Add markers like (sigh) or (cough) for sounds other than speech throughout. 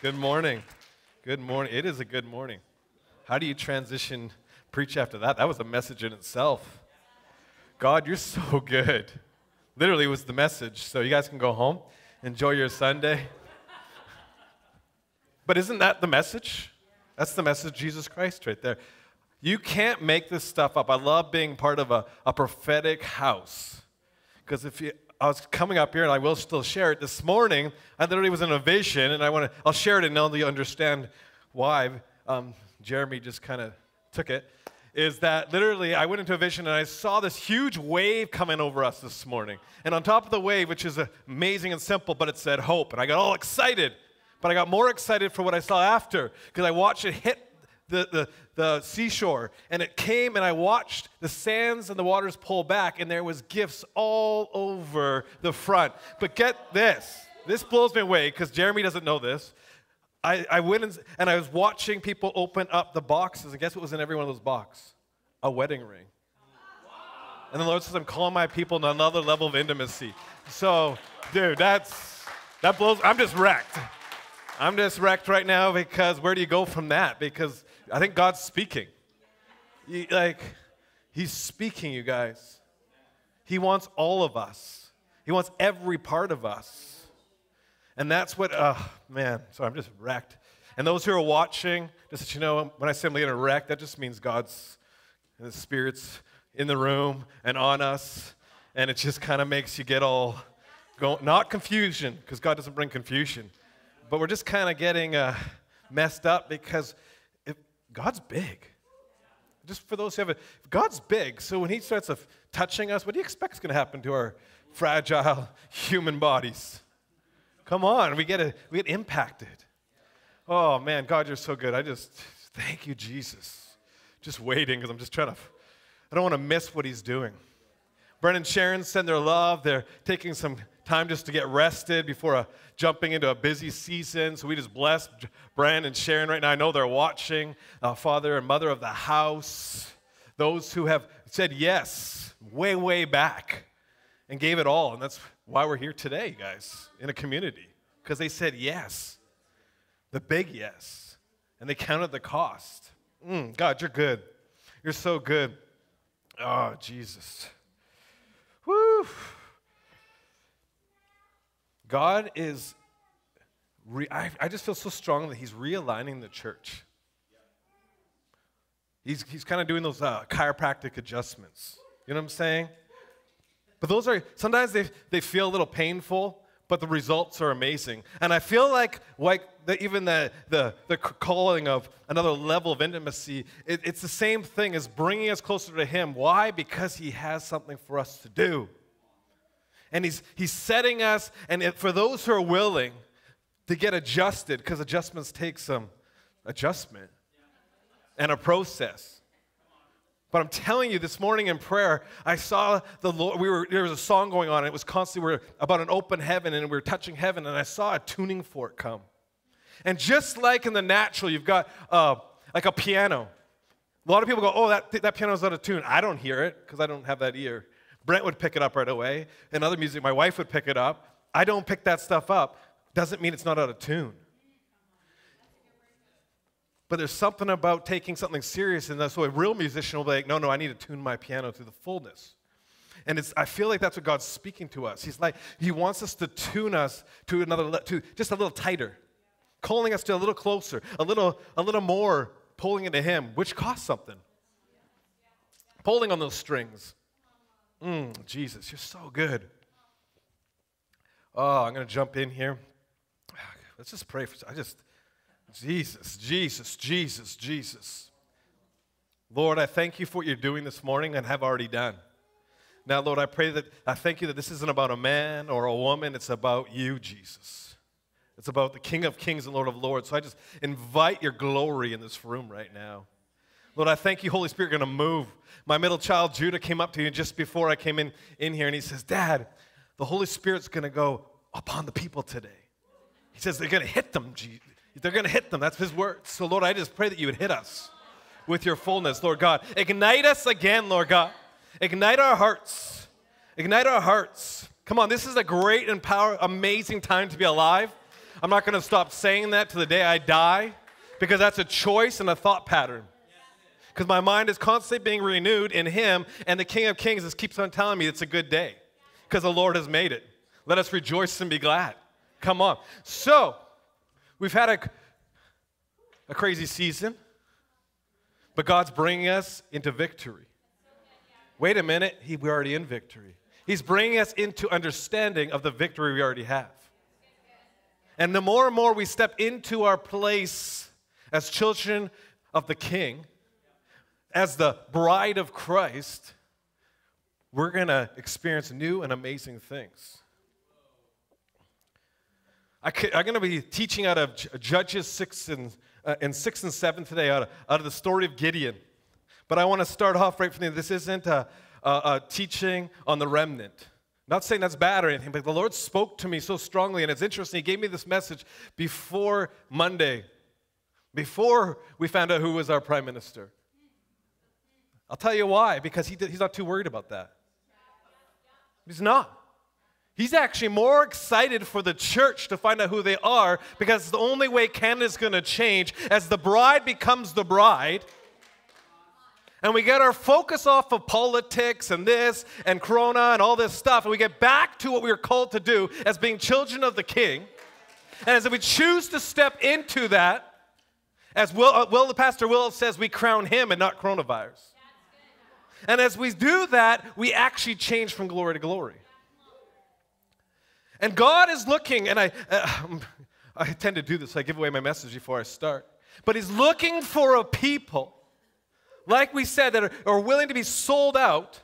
Good morning. Good morning. It is a good morning. How do you transition preach after that? That was a message in itself. God, you're so good. Literally was the message. So you guys can go home, enjoy your Sunday. But isn't that the message? That's the message of Jesus Christ right there. You can't make this stuff up. I love being part of a, a prophetic house. Because if you, I was coming up here, and I will still share it this morning. I literally was in a vision, and I want to. I'll share it and now you understand why. Um, Jeremy just kind of took it. Is that literally I went into a vision and I saw this huge wave coming over us this morning, and on top of the wave, which is amazing and simple, but it said hope, and I got all excited. But I got more excited for what I saw after because I watched it hit the, the, the seashore and it came and i watched the sands and the waters pull back and there was gifts all over the front. But get this this blows me away because jeremy doesn't know this. I, I went and, and i was watching people open up the boxes and guess what was in every one of those boxes a wedding ring. And the lord says i'm calling my people to another level of intimacy. So dude that's that blows i'm just wrecked. I'm just wrecked right now because where do you go from that? Because I think God's speaking. He, like, He's speaking, you guys. He wants all of us, He wants every part of us. And that's what, oh, man, so I'm just wrecked. And those who are watching, just that you know, when I say I'm getting wrecked, that just means God's and the Spirit's in the room and on us. And it just kind of makes you get all, go, not confusion, because God doesn't bring confusion but we're just kind of getting uh, messed up because God's big. Just for those who have it, God's big. So when He starts of touching us, what do you expect is going to happen to our fragile (laughs) human bodies? Come on, we get a, we get impacted. Oh man, God, you're so good. I just thank you, Jesus. Just waiting because I'm just trying to. I don't want to miss what He's doing. Brent and Sharon send their love. They're taking some time just to get rested before a, jumping into a busy season. So we just bless Brent and Sharon right now. I know they're watching, uh, father and mother of the house, those who have said yes way, way back and gave it all. And that's why we're here today, guys, in a community, because they said yes, the big yes, and they counted the cost. Mm, God, you're good. You're so good. Oh, Jesus. Woo. God is, re- I, I just feel so strong that He's realigning the church. He's, he's kind of doing those uh, chiropractic adjustments. You know what I'm saying? But those are, sometimes they, they feel a little painful, but the results are amazing. And I feel like, like the, even the, the, the calling of another level of intimacy, it, it's the same thing as bringing us closer to Him. Why? Because He has something for us to do and he's, he's setting us, and it, for those who are willing to get adjusted, because adjustments take some adjustment and a process. But I'm telling you, this morning in prayer, I saw the Lord. We were, there was a song going on. And it was constantly we were about an open heaven, and we were touching heaven. And I saw a tuning fork come. And just like in the natural, you've got uh, like a piano. A lot of people go, "Oh, that that piano's out of tune." I don't hear it because I don't have that ear. Brent would pick it up right away. And other music, my wife would pick it up. I don't pick that stuff up. Doesn't mean it's not out of tune. But there's something about taking something serious, and that's so a real musician will be like, no, no, I need to tune my piano to the fullness. And it's, I feel like that's what God's speaking to us. He's like, He wants us to tune us to another, to just a little tighter, calling us to a little closer, a little, a little more pulling into Him, which costs something. Pulling on those strings. Mm, Jesus, you're so good. Oh, I'm going to jump in here. Let's just pray for. I just, Jesus, Jesus, Jesus, Jesus. Lord, I thank you for what you're doing this morning and have already done. Now, Lord, I pray that I thank you that this isn't about a man or a woman, it's about you, Jesus. It's about the King of Kings and Lord of Lords. So I just invite your glory in this room right now. Lord, I thank you, Holy Spirit, going to move. My middle child, Judah, came up to me just before I came in, in here, and he says, Dad, the Holy Spirit's going to go upon the people today. He says, they're going to hit them. They're going to hit them. That's his words. So, Lord, I just pray that you would hit us with your fullness, Lord God. Ignite us again, Lord God. Ignite our hearts. Ignite our hearts. Come on, this is a great and power, amazing time to be alive. I'm not going to stop saying that to the day I die because that's a choice and a thought pattern. Because my mind is constantly being renewed in Him, and the King of Kings just keeps on telling me it's a good day because the Lord has made it. Let us rejoice and be glad. Come on. So, we've had a, a crazy season, but God's bringing us into victory. Wait a minute, he, we're already in victory. He's bringing us into understanding of the victory we already have. And the more and more we step into our place as children of the King, as the bride of Christ, we're going to experience new and amazing things. I am going to be teaching out of Judges 6 and, uh, and 6 and 7 today, out of, out of the story of Gideon. But I want to start off right from the This isn't a, a, a teaching on the remnant. Not saying that's bad or anything, but the Lord spoke to me so strongly, and it's interesting. He gave me this message before Monday, before we found out who was our prime minister. I'll tell you why, because he, he's not too worried about that. He's not. He's actually more excited for the church to find out who they are because the only way Canada's going to change as the bride becomes the bride and we get our focus off of politics and this and Corona and all this stuff, and we get back to what we are called to do as being children of the King. And as if we choose to step into that, as Will, uh, Will the Pastor Will says, we crown him and not coronavirus. And as we do that, we actually change from glory to glory. And God is looking, and I, uh, (laughs) I tend to do this, I give away my message before I start. But He's looking for a people like we said, that are, are willing to be sold out.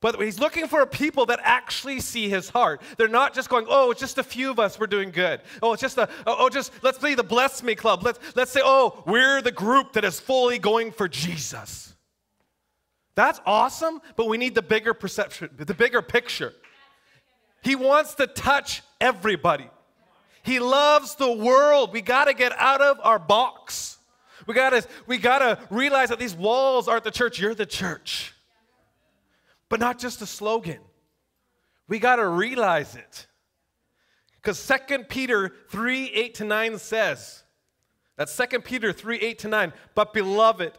But he's looking for a people that actually see his heart. They're not just going, oh, it's just a few of us, we're doing good. Oh, it's just a, oh, oh, just let's be the bless me club. Let's, let's say, oh, we're the group that is fully going for Jesus. That's awesome, but we need the bigger perception, the bigger picture. He wants to touch everybody. He loves the world. We got to get out of our box. We gotta, we gotta realize that these walls aren't the church, you're the church. But not just a slogan. We gotta realize it. Because 2 Peter 3 8 to 9 says, that's 2 Peter 3 8 to 9, but beloved,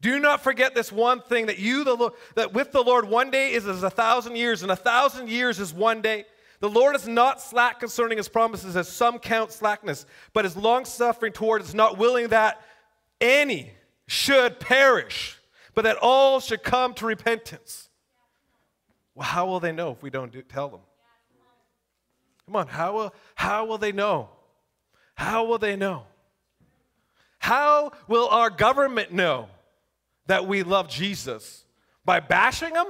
do not forget this one thing that you, the that with the Lord, one day is as a thousand years, and a thousand years is one day. The Lord is not slack concerning his promises, as some count slackness, but is long suffering toward us, not willing that any should perish, but that all should come to repentance. Well, how will they know if we don't do, tell them? Come on, how will, how will they know? How will they know? How will our government know that we love Jesus? By bashing him?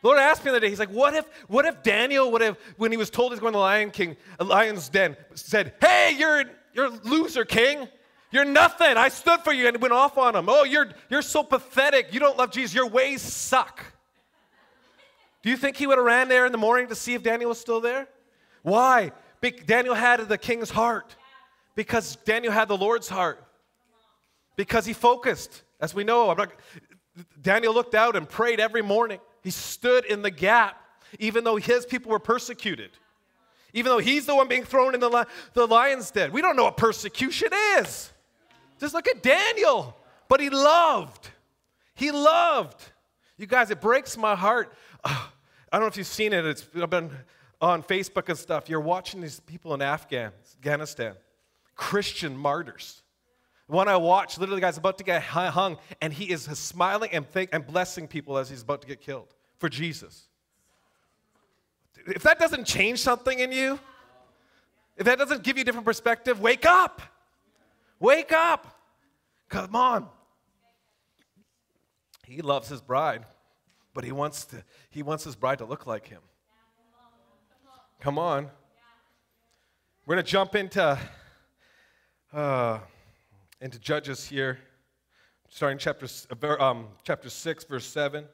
The Lord asked me the other day, He's like, what if, what if Daniel would have, when he was told he's going to the Lion King, a lion's den, said, Hey, you're you're a loser, king. You're nothing. I stood for you and went off on him. Oh, you're you're so pathetic. You don't love Jesus. Your ways suck. Do you think he would have ran there in the morning to see if Daniel was still there? Why? Because Daniel had the king's heart. Because Daniel had the Lord's heart. Because he focused. As we know, not, Daniel looked out and prayed every morning. He stood in the gap, even though his people were persecuted. Even though he's the one being thrown in the, the lion's den. We don't know what persecution is. Just look at Daniel. But he loved. He loved. You guys, it breaks my heart. Uh, I don't know if you've seen it. It's been on Facebook and stuff. You're watching these people in Afghan, Afghanistan, Christian martyrs. One I watched, literally, guy's about to get hung, and he is smiling and, and blessing people as he's about to get killed for Jesus. If that doesn't change something in you, if that doesn't give you a different perspective, wake up. Wake up. Come on. He loves his bride, but he wants, to, he wants his bride to look like him. Come on. We're going to jump into. Uh, into Judges here, starting chapter, uh, um, chapter 6, verse 7.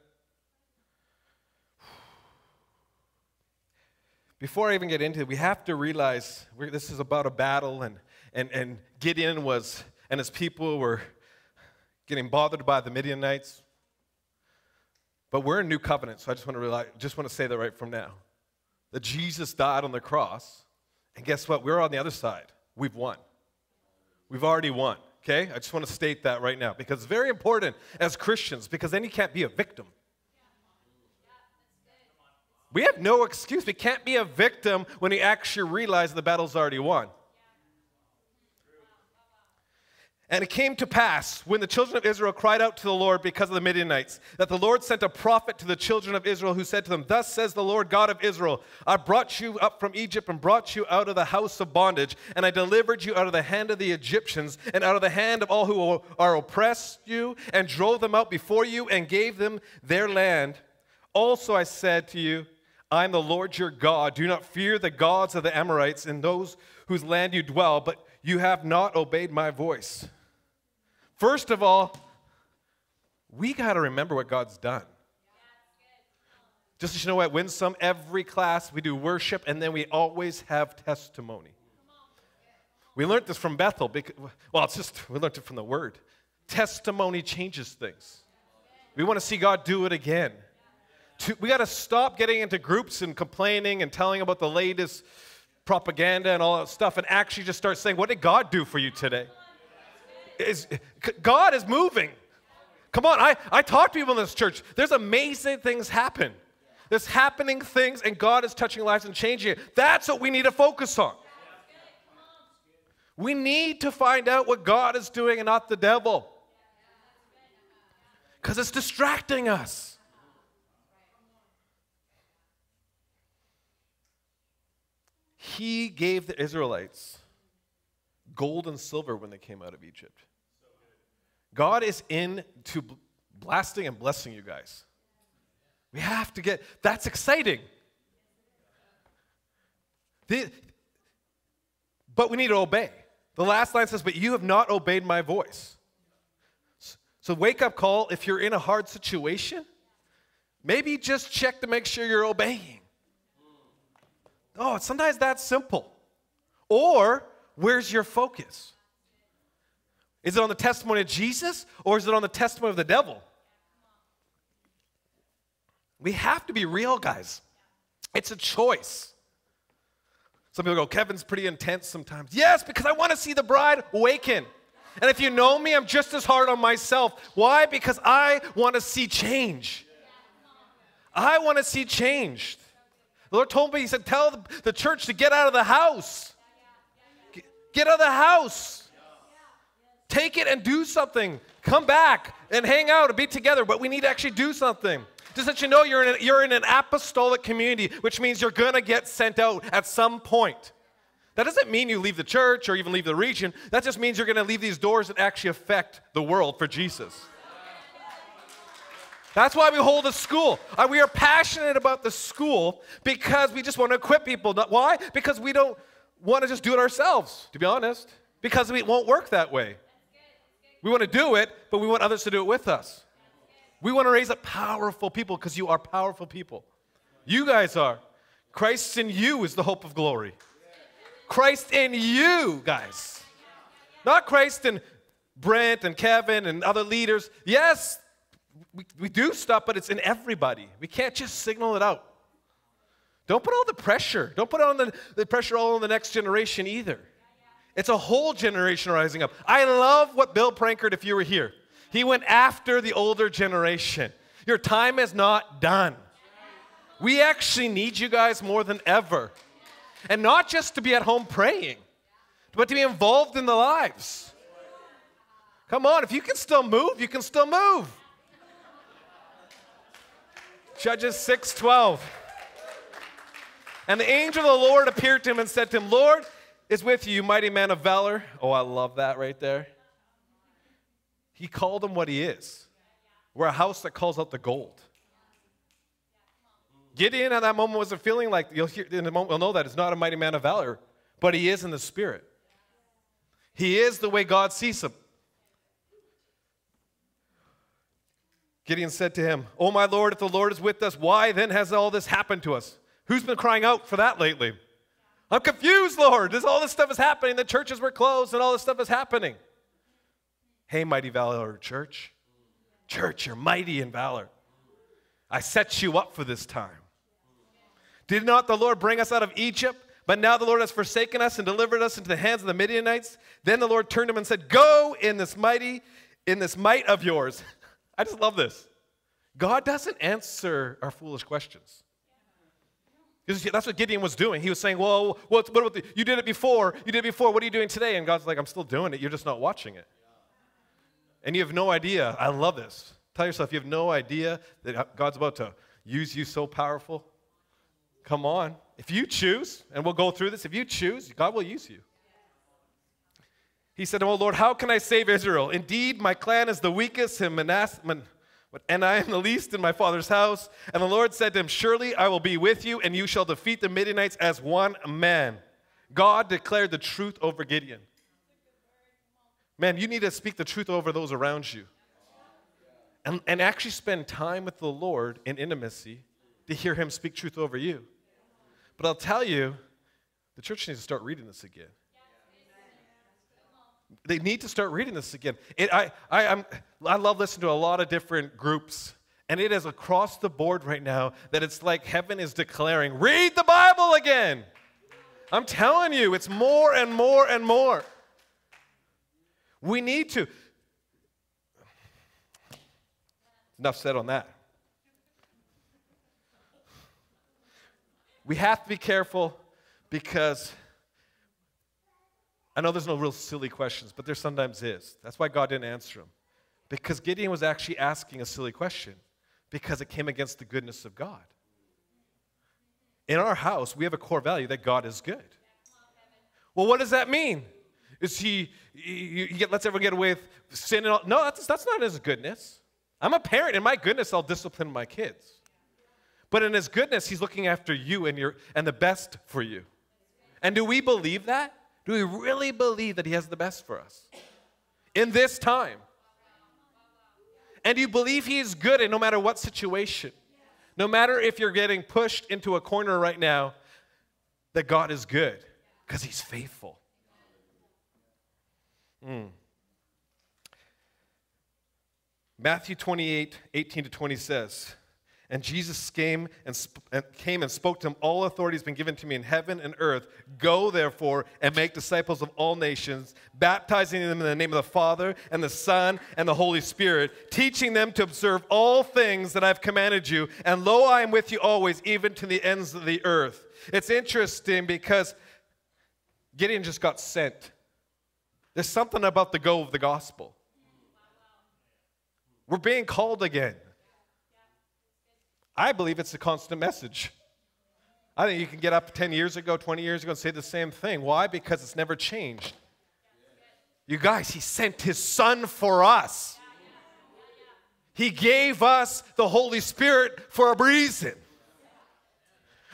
Before I even get into it, we have to realize this is about a battle, and, and, and Gideon was, and his people were getting bothered by the Midianites. But we're in new covenant, so I just want to realize, just want to say that right from now. that Jesus died on the cross. And guess what? We're on the other side. We've won. We've already won. Okay? I just want to state that right now because it's very important as Christians because then you can't be a victim. We have no excuse. We can't be a victim when we actually realize the battle's already won. And it came to pass when the children of Israel cried out to the Lord because of the Midianites, that the Lord sent a prophet to the children of Israel who said to them, Thus says the Lord God of Israel, I brought you up from Egypt and brought you out of the house of bondage, and I delivered you out of the hand of the Egyptians and out of the hand of all who are oppressed you, and drove them out before you and gave them their land. Also I said to you, I am the Lord your God. Do not fear the gods of the Amorites in those whose land you dwell, but you have not obeyed my voice. First of all, we got to remember what God's done. Just as you know, at Winsome, every class we do worship and then we always have testimony. We learned this from Bethel. Because, well, it's just, we learned it from the Word. Testimony changes things. We want to see God do it again. we got to stop getting into groups and complaining and telling about the latest propaganda and all that stuff and actually just start saying, What did God do for you today? Is, God is moving. Come on, I, I talk to people in this church. There's amazing things happen. There's happening things, and God is touching lives and changing it. That's what we need to focus on. We need to find out what God is doing and not the devil. Because it's distracting us. He gave the Israelites gold and silver when they came out of Egypt. God is into blasting and blessing you guys. We have to get, that's exciting. The, but we need to obey. The last line says, But you have not obeyed my voice. So, wake up call if you're in a hard situation, maybe just check to make sure you're obeying. Oh, sometimes that's simple. Or, where's your focus? Is it on the testimony of Jesus or is it on the testimony of the devil? We have to be real, guys. It's a choice. Some people go, Kevin's pretty intense sometimes. Yes, because I want to see the bride awaken. And if you know me, I'm just as hard on myself. Why? Because I want to see change. I want to see change. The Lord told me, He said, Tell the church to get out of the house. Get out of the house. Take it and do something. Come back and hang out and be together, but we need to actually do something. Just let you know you're in, a, you're in an apostolic community, which means you're going to get sent out at some point. That doesn't mean you leave the church or even leave the region. That just means you're going to leave these doors that actually affect the world for Jesus. That's why we hold a school. Uh, we are passionate about the school because we just want to equip people. Why? Because we don't want to just do it ourselves, to be honest, because it won't work that way. We want to do it, but we want others to do it with us. We want to raise up powerful people because you are powerful people. You guys are. Christ in you is the hope of glory. Christ in you, guys. Not Christ in Brent and Kevin and other leaders. Yes, we, we do stuff, but it's in everybody. We can't just signal it out. Don't put all the pressure. Don't put on the, the pressure all on the next generation either. It's a whole generation rising up. I love what Bill Prankard, if you were here, he went after the older generation. Your time is not done. We actually need you guys more than ever. And not just to be at home praying, but to be involved in the lives. Come on, if you can still move, you can still move. Judges 6 12. And the angel of the Lord appeared to him and said to him, Lord is with you, mighty man of valor. Oh, I love that right there. He called him what he is. We're a house that calls out the gold. Gideon at that moment wasn't feeling like, you'll hear in a moment, we'll know that it's not a mighty man of valor, but he is in the spirit. He is the way God sees him. Gideon said to him, Oh, my Lord, if the Lord is with us, why then has all this happened to us? Who's been crying out for that lately? I'm confused, Lord. This, all this stuff is happening. The churches were closed and all this stuff is happening. Hey, mighty valor church. Church, you're mighty in valor. I set you up for this time. Did not the Lord bring us out of Egypt? But now the Lord has forsaken us and delivered us into the hands of the Midianites. Then the Lord turned to him and said, Go in this mighty, in this might of yours. (laughs) I just love this. God doesn't answer our foolish questions. That's what Gideon was doing. He was saying, Well, what, what the, you did it before. You did it before. What are you doing today? And God's like, I'm still doing it. You're just not watching it. And you have no idea. I love this. Tell yourself you have no idea that God's about to use you so powerful. Come on. If you choose, and we'll go through this, if you choose, God will use you. He said, Oh Lord, how can I save Israel? Indeed, my clan is the weakest, and Manasseh. And I am the least in my father's house. And the Lord said to him, Surely I will be with you, and you shall defeat the Midianites as one man. God declared the truth over Gideon. Man, you need to speak the truth over those around you. And, and actually spend time with the Lord in intimacy to hear him speak truth over you. But I'll tell you, the church needs to start reading this again. They need to start reading this again. It, I, I, I'm, I love listening to a lot of different groups, and it is across the board right now that it's like heaven is declaring, read the Bible again. I'm telling you, it's more and more and more. We need to. Enough said on that. We have to be careful because I know there's no real silly questions, but there sometimes is. That's why God didn't answer them. Because Gideon was actually asking a silly question because it came against the goodness of God. In our house, we have a core value that God is good. Well, what does that mean? Is he, he, he lets everyone get away with sin and all? No, that's, that's not his goodness. I'm a parent. In my goodness, I'll discipline my kids. But in his goodness, he's looking after you and, your, and the best for you. And do we believe that? Do we really believe that He has the best for us in this time? And do you believe He is good in no matter what situation? No matter if you're getting pushed into a corner right now, that God is good because He's faithful. Mm. Matthew 28 18 to 20 says, and Jesus came and, sp- and, came and spoke to him, All authority has been given to me in heaven and earth. Go, therefore, and make disciples of all nations, baptizing them in the name of the Father, and the Son, and the Holy Spirit, teaching them to observe all things that I've commanded you. And lo, I am with you always, even to the ends of the earth. It's interesting because Gideon just got sent. There's something about the go of the gospel. We're being called again. I believe it's a constant message. I think you can get up 10 years ago, 20 years ago, and say the same thing. Why? Because it's never changed. You guys, He sent His Son for us. He gave us the Holy Spirit for a reason.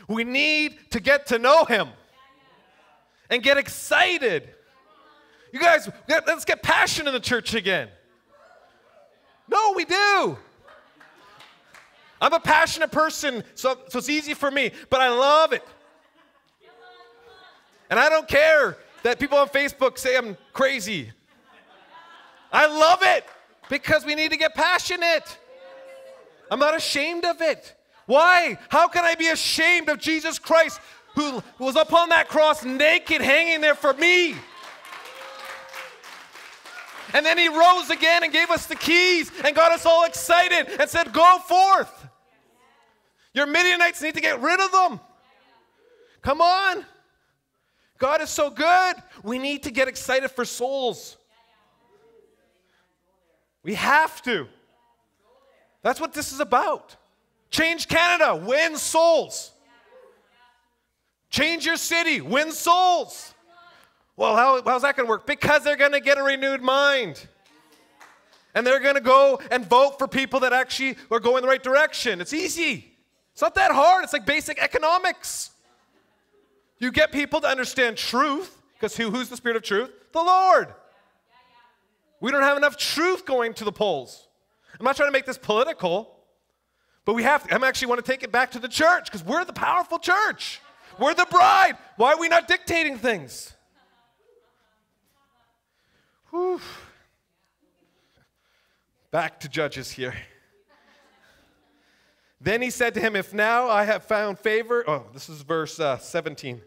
We need to get to know Him and get excited. You guys, let's get passion in the church again. No, we do. I'm a passionate person, so, so it's easy for me, but I love it. And I don't care that people on Facebook say I'm crazy. I love it because we need to get passionate. I'm not ashamed of it. Why? How can I be ashamed of Jesus Christ who was upon that cross naked, hanging there for me? And then he rose again and gave us the keys and got us all excited and said, Go forth. Your Midianites need to get rid of them. Come on. God is so good. We need to get excited for souls. We have to. That's what this is about. Change Canada, win souls. Change your city, win souls. Well, how, how's that going to work? Because they're going to get a renewed mind. And they're going to go and vote for people that actually are going the right direction. It's easy. It's not that hard. It's like basic economics. You get people to understand truth, because who, who's the spirit of truth? The Lord. We don't have enough truth going to the polls. I'm not trying to make this political, but we have to. I actually want to take it back to the church because we're the powerful church. We're the bride. Why are we not dictating things? Whew. Back to Judges here. Then he said to him, If now I have found favor, oh, this is verse uh, 17.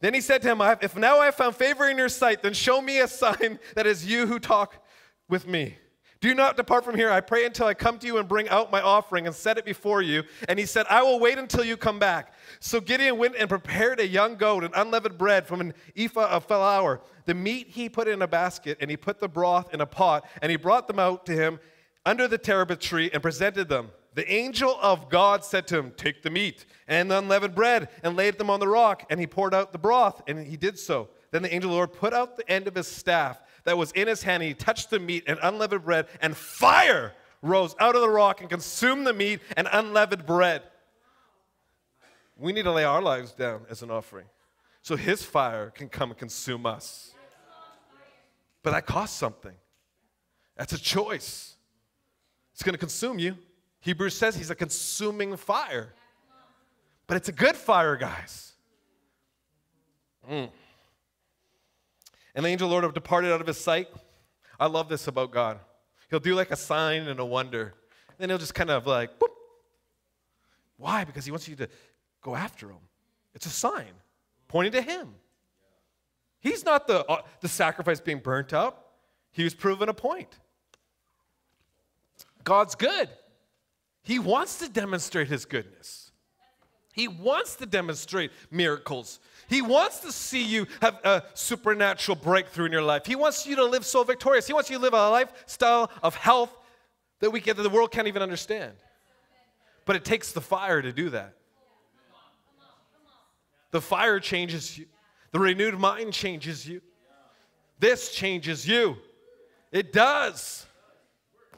Then he said to him, If now I have found favor in your sight, then show me a sign that is you who talk with me. Do not depart from here. I pray until I come to you and bring out my offering and set it before you. And he said, I will wait until you come back. So Gideon went and prepared a young goat and unleavened bread from an ephah of flour. The meat he put in a basket, and he put the broth in a pot, and he brought them out to him under the terebinth tree and presented them. The angel of God said to him, Take the meat and the unleavened bread and laid them on the rock. And he poured out the broth, and he did so. Then the angel of the Lord put out the end of his staff that was in his hand. And he touched the meat and unleavened bread, and fire rose out of the rock and consumed the meat and unleavened bread. We need to lay our lives down as an offering so his fire can come and consume us. But that costs something. That's a choice. It's going to consume you. Hebrews says he's a consuming fire. But it's a good fire, guys. Mm. And the angel Lord have departed out of his sight. I love this about God. He'll do like a sign and a wonder. And then he'll just kind of like, boop. Why? Because he wants you to go after him. It's a sign pointing to him. He's not the, uh, the sacrifice being burnt up, he was proven a point. God's good. He wants to demonstrate his goodness. He wants to demonstrate miracles. He wants to see you have a supernatural breakthrough in your life. He wants you to live so victorious. He wants you to live a lifestyle of health that we get that the world can't even understand. But it takes the fire to do that. The fire changes you. The renewed mind changes you. This changes you. It does. Uh,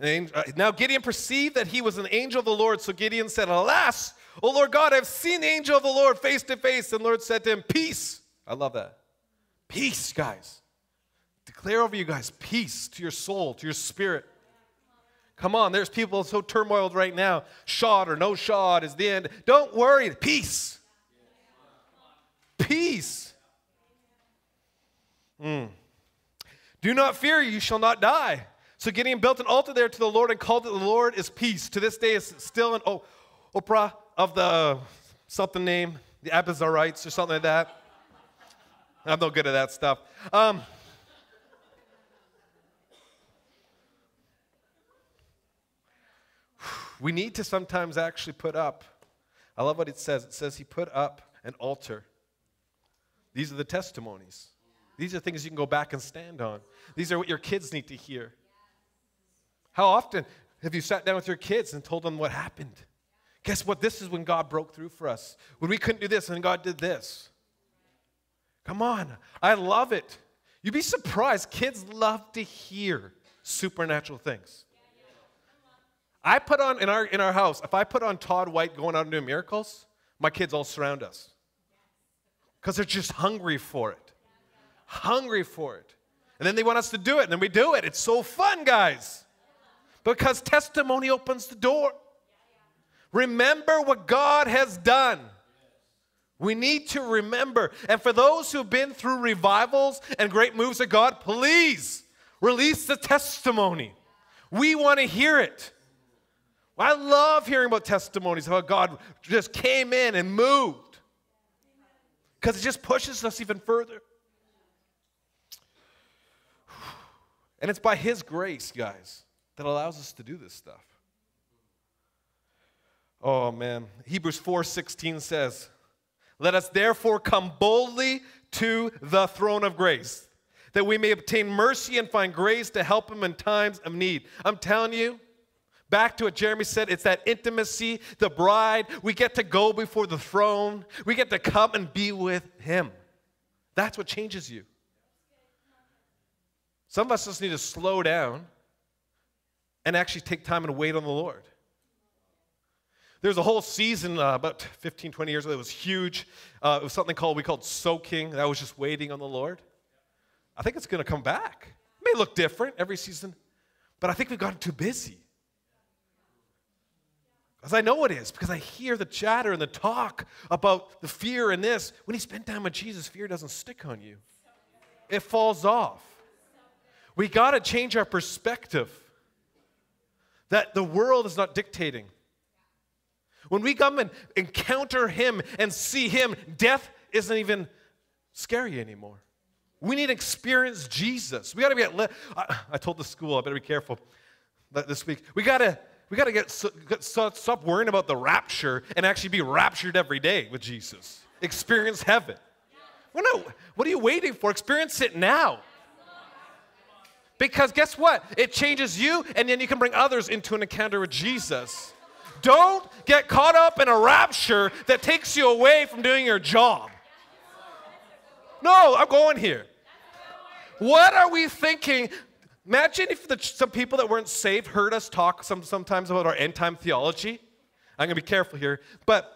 now Gideon perceived that he was an angel of the Lord. So Gideon said, Alas, O Lord God, I've seen the angel of the Lord face to face. And the Lord said to him, Peace. I love that. Peace, guys. Declare over you guys peace to your soul, to your spirit. Come on, there's people so turmoiled right now. Shot or no shot is the end. Don't worry. Peace. Peace. Mm. Do not fear, you shall not die. So Gideon built an altar there to the Lord and called it the Lord is peace. To this day, it's still an o- Ophrah of the something name, the Abiezrites or something like that. I'm no good at that stuff. Um, we need to sometimes actually put up. I love what it says. It says he put up an altar. These are the testimonies. These are things you can go back and stand on. These are what your kids need to hear. How often have you sat down with your kids and told them what happened? Guess what? This is when God broke through for us. When we couldn't do this and God did this. Come on. I love it. You'd be surprised. Kids love to hear supernatural things. I put on in our in our house, if I put on Todd White going out and doing miracles, my kids all surround us. Because they're just hungry for it. Hungry for it. And then they want us to do it, and then we do it. It's so fun, guys because testimony opens the door. Remember what God has done. We need to remember. And for those who've been through revivals and great moves of God, please release the testimony. We want to hear it. I love hearing about testimonies how God just came in and moved because it just pushes us even further. And it's by His grace, guys that allows us to do this stuff. Oh man, Hebrews 4:16 says, "Let us therefore come boldly to the throne of grace, that we may obtain mercy and find grace to help him in times of need." I'm telling you, back to what Jeremy said, it's that intimacy, the bride, we get to go before the throne. We get to come and be with him. That's what changes you. Some of us just need to slow down and actually take time and wait on the Lord. There's a whole season uh, about 15, 20 years ago that was huge. Uh, it was something called, we called soaking. That was just waiting on the Lord. I think it's going to come back. It may look different every season, but I think we've gotten too busy. Because I know it is, because I hear the chatter and the talk about the fear and this. When you spend time with Jesus, fear doesn't stick on you, it falls off. We got to change our perspective. That the world is not dictating. When we come and encounter Him and see Him, death isn't even scary anymore. We need to experience Jesus. We got to get. I, I, told the school, I better be careful this week. We got to. We got to get, get stop worrying about the rapture and actually be raptured every day with Jesus. Experience heaven. What are you waiting for? Experience it now. Because guess what? It changes you, and then you can bring others into an encounter with Jesus. Don't get caught up in a rapture that takes you away from doing your job. No, I'm going here. What are we thinking? Imagine if the, some people that weren't saved heard us talk some, sometimes about our end time theology. I'm going to be careful here. But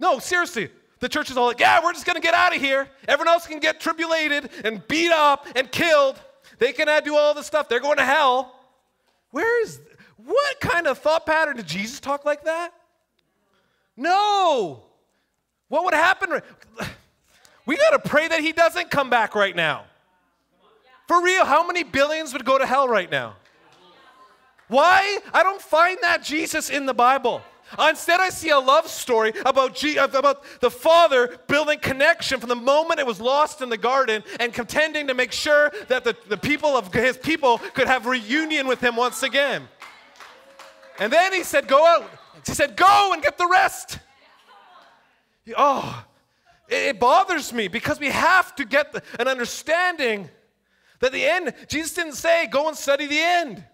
no, seriously, the church is all like, yeah, we're just going to get out of here. Everyone else can get tribulated and beat up and killed. They cannot do all the stuff. They're going to hell. Where is, what kind of thought pattern did Jesus talk like that? No. What would happen? We got to pray that he doesn't come back right now. For real, how many billions would go to hell right now? Why? I don't find that Jesus in the Bible. Instead, I see a love story about, G- uh, about the Father building connection from the moment it was lost in the garden and contending to make sure that the, the people of his people could have reunion with him once again. And then he said, Go out. He said, Go and get the rest. Oh, it bothers me because we have to get an understanding that the end, Jesus didn't say, Go and study the end.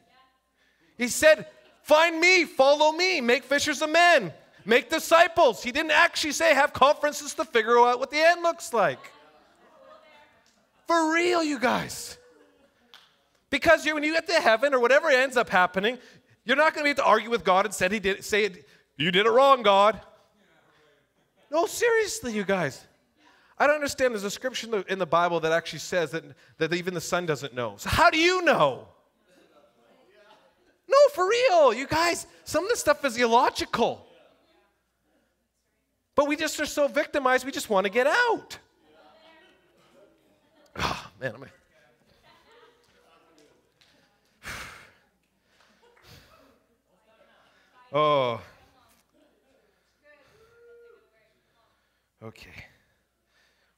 He said, Find me, follow me, make fishers of men, make disciples. He didn't actually say have conferences to figure out what the end looks like. For real, you guys. Because you, when you get to heaven or whatever ends up happening, you're not going to be able to argue with God and say he did say you did it wrong, God. No, seriously, you guys. I don't understand. There's a scripture in the Bible that actually says that, that even the son doesn't know. So how do you know? No, for real, you guys, some of this stuff is illogical. But we just are so victimized, we just want to get out. Oh, man, I'm. (sighs) Oh. Okay.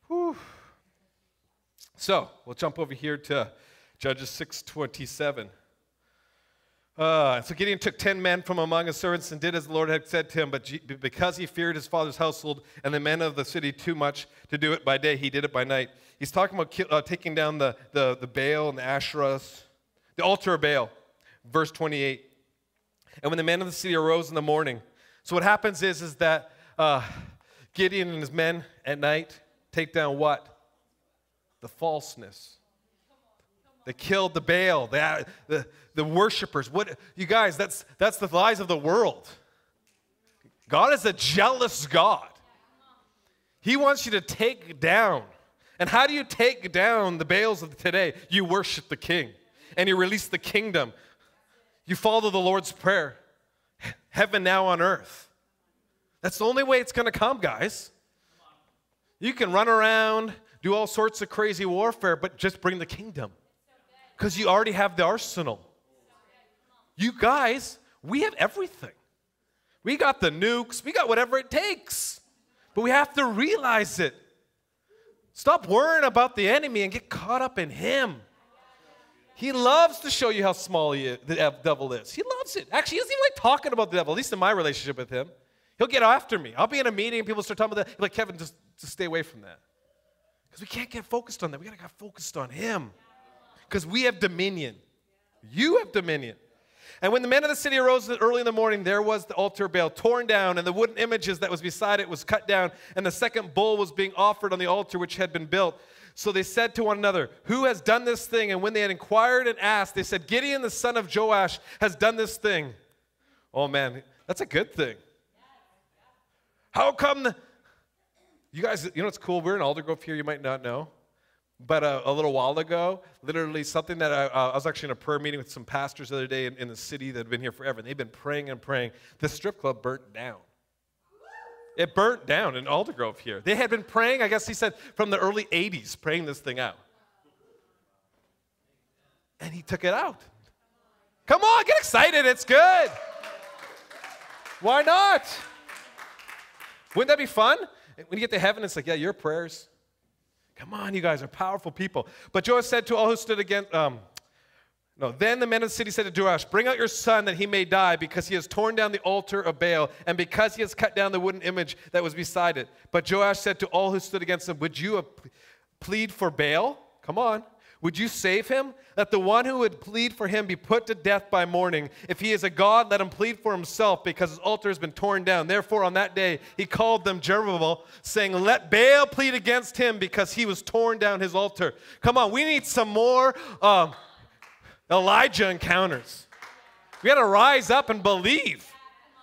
Whew. So we'll jump over here to Judges 627. Uh, so Gideon took ten men from among his servants and did as the Lord had said to him. But G- because he feared his father's household and the men of the city too much to do it by day, he did it by night. He's talking about ki- uh, taking down the, the, the Baal and the Asherahs, the altar of Baal. Verse 28. And when the men of the city arose in the morning, so what happens is, is that uh, Gideon and his men at night take down what? The falseness. They killed the Baal, the, the, the worshipers. What, you guys, that's, that's the lies of the world. God is a jealous God. He wants you to take down. And how do you take down the Baals of today? You worship the king and you release the kingdom. You follow the Lord's prayer heaven now on earth. That's the only way it's going to come, guys. You can run around, do all sorts of crazy warfare, but just bring the kingdom because you already have the arsenal. You guys, we have everything. We got the nukes, we got whatever it takes. But we have to realize it. Stop worrying about the enemy and get caught up in him. He loves to show you how small is, the devil is. He loves it. Actually, he doesn't even like talking about the devil, at least in my relationship with him. He'll get after me. I'll be in a meeting and people start talking about that. Like, Kevin, just, just stay away from that. Because we can't get focused on that. We got to get focused on him. Because we have dominion. You have dominion. And when the men of the city arose early in the morning, there was the altar Baal torn down, and the wooden images that was beside it was cut down, and the second bull was being offered on the altar which had been built. So they said to one another, Who has done this thing? And when they had inquired and asked, they said, Gideon the son of Joash has done this thing. Oh man, that's a good thing. How come the, you guys, you know what's cool? We're in Aldergrove here, you might not know. But a, a, little while ago, literally something that I, uh, I, was actually in a prayer meeting with some pastors the other day in, in the city that have been here forever. And they've been praying and praying. The strip club burnt down. It burnt down in Aldergrove here. They had been praying, I guess he said, from the early 80s, praying this thing out. And he took it out. Come on, get excited. It's good. Why not? Wouldn't that be fun? When you get to heaven, it's like, yeah, your prayers. Come on, you guys are powerful people. But Joash said to all who stood against, um, no, then the men of the city said to Joash, Bring out your son that he may die, because he has torn down the altar of Baal, and because he has cut down the wooden image that was beside it. But Joash said to all who stood against him, Would you plead for Baal? Come on. Would you save him? Let the one who would plead for him be put to death by morning. If he is a God, let him plead for himself, because his altar has been torn down. Therefore, on that day, he called them Jerubbaal, saying, Let Baal plead against him, because he was torn down his altar. Come on, we need some more. Uh, Elijah encounters. We got to rise up and believe.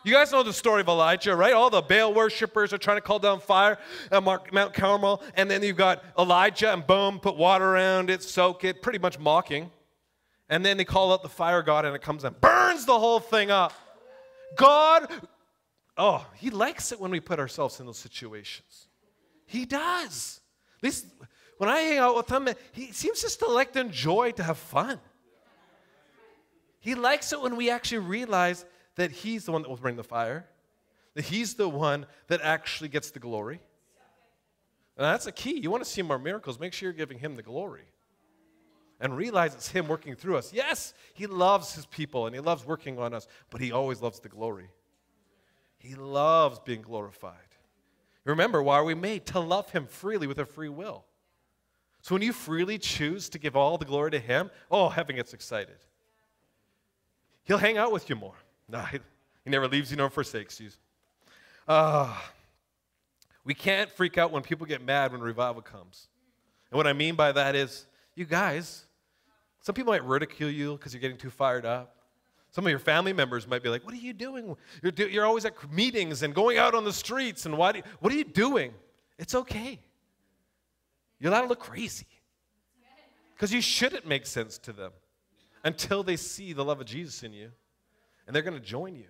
You guys know the story of Elijah, right? All the Baal worshippers are trying to call down fire at Mount Carmel, and then you've got Elijah, and boom, put water around it, soak it, pretty much mocking. And then they call out the fire god, and it comes and burns the whole thing up. God, oh, He likes it when we put ourselves in those situations. He does. Least when I hang out with Him, He seems just to like to enjoy, to have fun. He likes it when we actually realize that He's the one that will bring the fire, that He's the one that actually gets the glory. And that's a key. You want to see more miracles, make sure you're giving Him the glory. And realize it's Him working through us. Yes, He loves His people and He loves working on us, but He always loves the glory. He loves being glorified. Remember, why are we made? To love Him freely with a free will. So when you freely choose to give all the glory to Him, oh, heaven gets excited. He'll hang out with you more. (laughs) He, never leaves you nor forsakes you. Uh, we can't freak out when people get mad when revival comes. And what I mean by that is, you guys, some people might ridicule you because you're getting too fired up. Some of your family members might be like, What are you doing? You're, do, you're always at meetings and going out on the streets, and why do what are you doing? It's okay. You're allowed to look crazy because you shouldn't make sense to them until they see the love of Jesus in you and they're going to join you.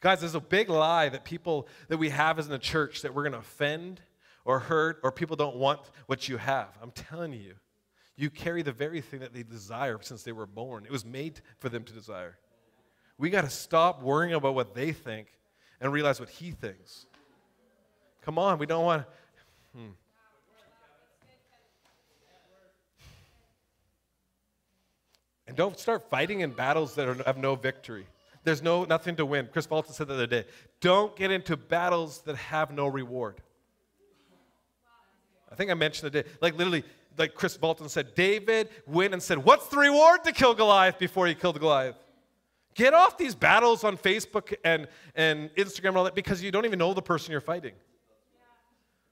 Guys, there's a big lie that people that we have as in the church that we're going to offend or hurt or people don't want what you have. I'm telling you, you carry the very thing that they desire since they were born. It was made for them to desire. We got to stop worrying about what they think and realize what he thinks. Come on, we don't want. Hmm. And don't start fighting in battles that are, have no victory. There's no nothing to win. Chris Walton said the other day, don't get into battles that have no reward. I think I mentioned the day, like literally, like Chris Bolton said, David went and said, What's the reward to kill Goliath before he killed Goliath? Get off these battles on Facebook and, and Instagram and all that because you don't even know the person you're fighting.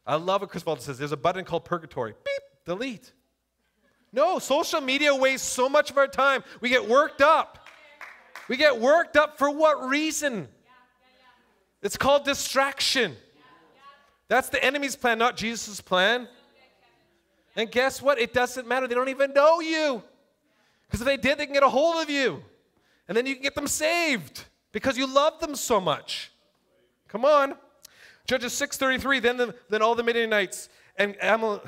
I love what Chris Bolton says. There's a button called purgatory. Beep, delete. No, social media wastes so much of our time. We get worked up. We get worked up for what reason? It's called distraction. That's the enemy's plan, not Jesus' plan. And guess what? It doesn't matter. They don't even know you. Because if they did, they can get a hold of you. And then you can get them saved because you love them so much. Come on. Judges 6.33, then, the, then all the Midianites and Amal,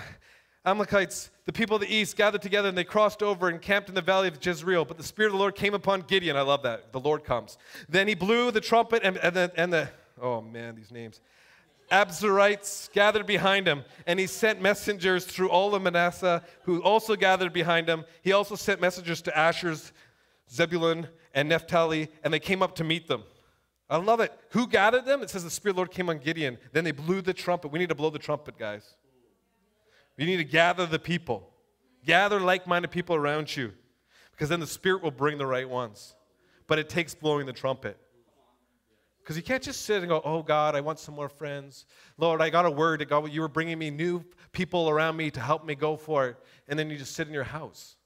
Amalekites, the people of the east, gathered together and they crossed over and camped in the valley of Jezreel. But the Spirit of the Lord came upon Gideon. I love that. The Lord comes. Then he blew the trumpet, and, and, the, and the, oh man, these names. Abiezrites gathered behind him, and he sent messengers through all of Manasseh, who also gathered behind him. He also sent messengers to Asher's, Zebulun, and Naphtali, and they came up to meet them. I love it. Who gathered them? It says the Spirit of the Lord came on Gideon. Then they blew the trumpet. We need to blow the trumpet, guys. You need to gather the people, gather like minded people around you, because then the Spirit will bring the right ones. But it takes blowing the trumpet. Because you can't just sit and go, oh God, I want some more friends. Lord, I got a word that God, you were bringing me new people around me to help me go for it. And then you just sit in your house.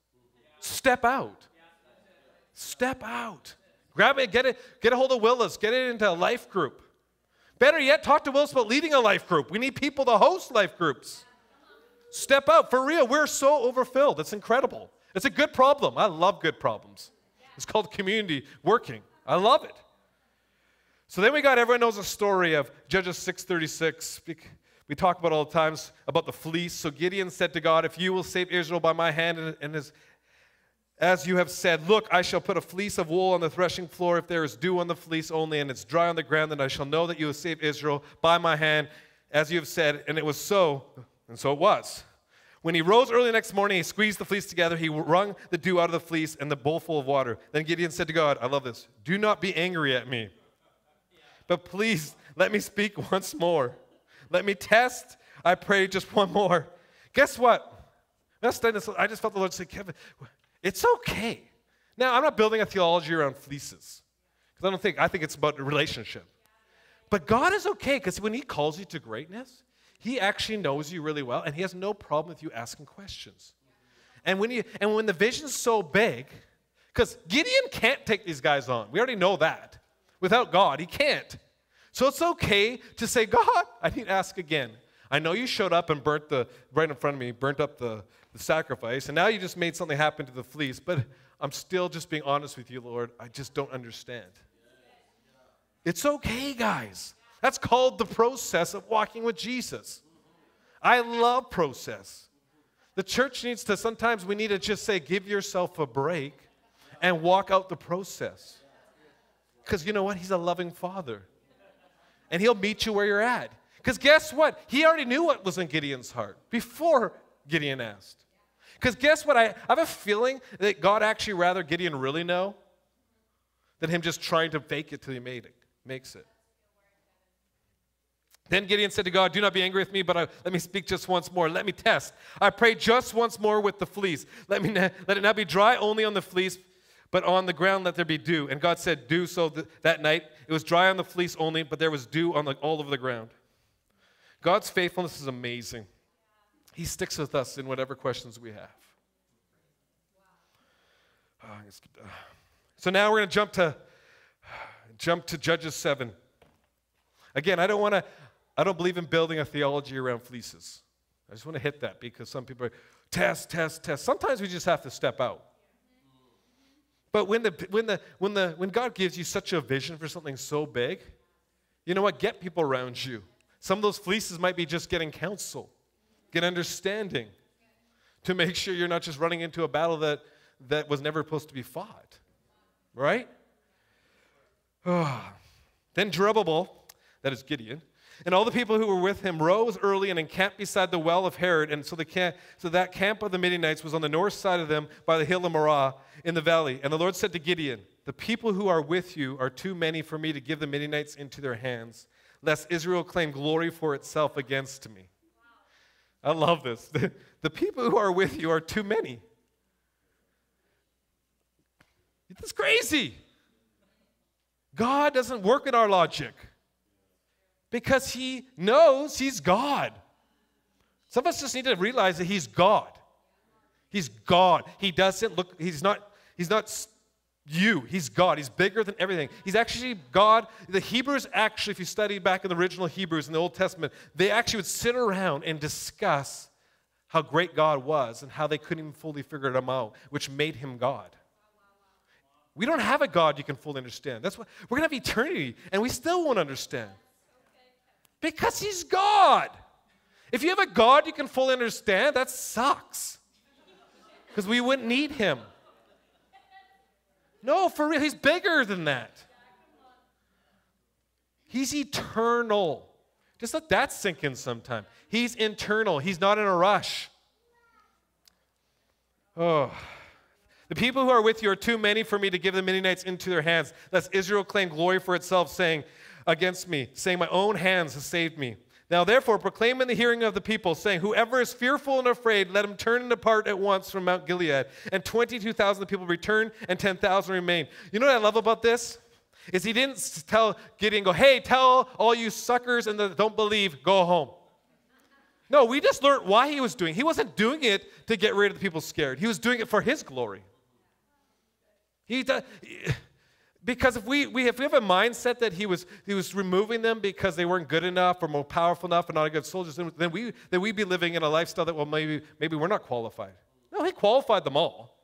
Step out. Step out. Grab it, get it, get a hold of Willis, get it into a life group. Better yet, talk to Willis about leading a life group. We need people to host life groups. Step out. For real, we're so overfilled. It's incredible. It's a good problem. I love good problems. It's called community working. I love it. So then we got everyone knows the story of Judges 636. We talk about all the times about the fleece. So Gideon said to God, If you will save Israel by my hand and his as you have said, Look, I shall put a fleece of wool on the threshing floor. If there is dew on the fleece only, and it's dry on the ground, then I shall know that you have saved Israel by my hand, as you have said. And it was so, and so it was. When he rose early the next morning, he squeezed the fleece together. He wrung the dew out of the fleece and the bowl full of water. Then Gideon said to God, I love this, do not be angry at me, but please let me speak (laughs) once more. Let me test, I pray, just one more. Guess what? I just felt the Lord say, Kevin, it's okay. Now, I'm not building a theology around fleeces because I don't think, I think it's about relationship. But God is okay because when He calls you to greatness, He actually knows you really well and He has no problem with you asking questions. And when, you, and when the vision's so big, because Gideon can't take these guys on, we already know that. Without God, he can't. So it's okay to say, God, I need to ask again. I know you showed up and burnt the, right in front of me, burnt up the, the sacrifice, and now you just made something happen to the fleece, but I'm still just being honest with you, Lord. I just don't understand. It's okay, guys. That's called the process of walking with Jesus. I love process. The church needs to, sometimes we need to just say, give yourself a break and walk out the process. Because you know what? He's a loving father. And he'll meet you where you're at. Because guess what? He already knew what was in Gideon's heart before Gideon asked. Because guess what? I, I have a feeling that God actually rather Gideon really know than him just trying to fake it till he made it, makes it. Then Gideon said to God, Do not be angry with me, but I, let me speak just once more. Let me test. I pray just once more with the fleece. Let, me, let it not be dry only on the fleece, but on the ground let there be dew. And God said, Do so th- that night. It was dry on the fleece only, but there was dew on the, all over the ground. God's faithfulness is amazing. He sticks with us in whatever questions we have. Uh, so now we're going to jump to jump to Judges 7. Again, I don't want to I don't believe in building a theology around fleeces. I just want to hit that because some people are test, test, test. Sometimes we just have to step out. But when the when the when the when God gives you such a vision for something so big, you know what? Get people around you. Some of those fleeces might be just getting counsel, get understanding to make sure you're not just running into a battle that, that was never supposed to be fought. Right? Oh. (sighs) Then Jerubbaal, that is Gideon, and all the people who were with him rose early and encamped beside the well of Harod. And so, the camp, so that camp of the Midianites was on the north side of them by the hill of Moreh in the valley. And the Lord said to Gideon, The people who are with you are too many for me to give the Midianites into their hands lest Israel claim glory for itself against me. I love this. The, (laughs) the people who are with you are too many. It's crazy. God doesn't work in our logic because He knows He's God. Some of us just need to realize that He's God. He's God. He doesn't look, He's not, He's not you. He's God. He's bigger than everything. He's actually God. The Hebrews actually, if you study back in the original Hebrews in the Old Testament, they actually would sit around and discuss how great God was and how they couldn't even fully figure him out, which made him God. We don't have a God you can fully understand. That's why we're gonna have eternity and we still won't understand. Because he's God. If you have a God you can fully understand, that sucks. Because we wouldn't need him. No, for real, he's bigger than that. He's eternal. Just let that sink in sometime. He's internal, he's not in a rush. Oh. The people who are with you are too many for me to give the Midianites into their hands, lest Israel claim glory for itself, saying against me, saying, My own hands have saved me. Now, therefore, proclaim in the hearing of the people, saying, Whoever is fearful and afraid, let him turn and depart at once from Mount Gilead. And 22,000 of the people returned, and 10,000 remained. You know what I love about this? Is he didn't tell Gideon, go, hey, tell all you suckers and that don't believe, go home. No, we just learned why he was doing it. He wasn't doing it to get rid of the people scared. He was doing it for his glory. He, because if we, we, if we have a mindset that he was, he was removing them because they weren't good enough or more powerful enough or not a good soldiers, then, then, we, then we'd be living in a lifestyle that, well, maybe, maybe we're not qualified. No, he qualified them all.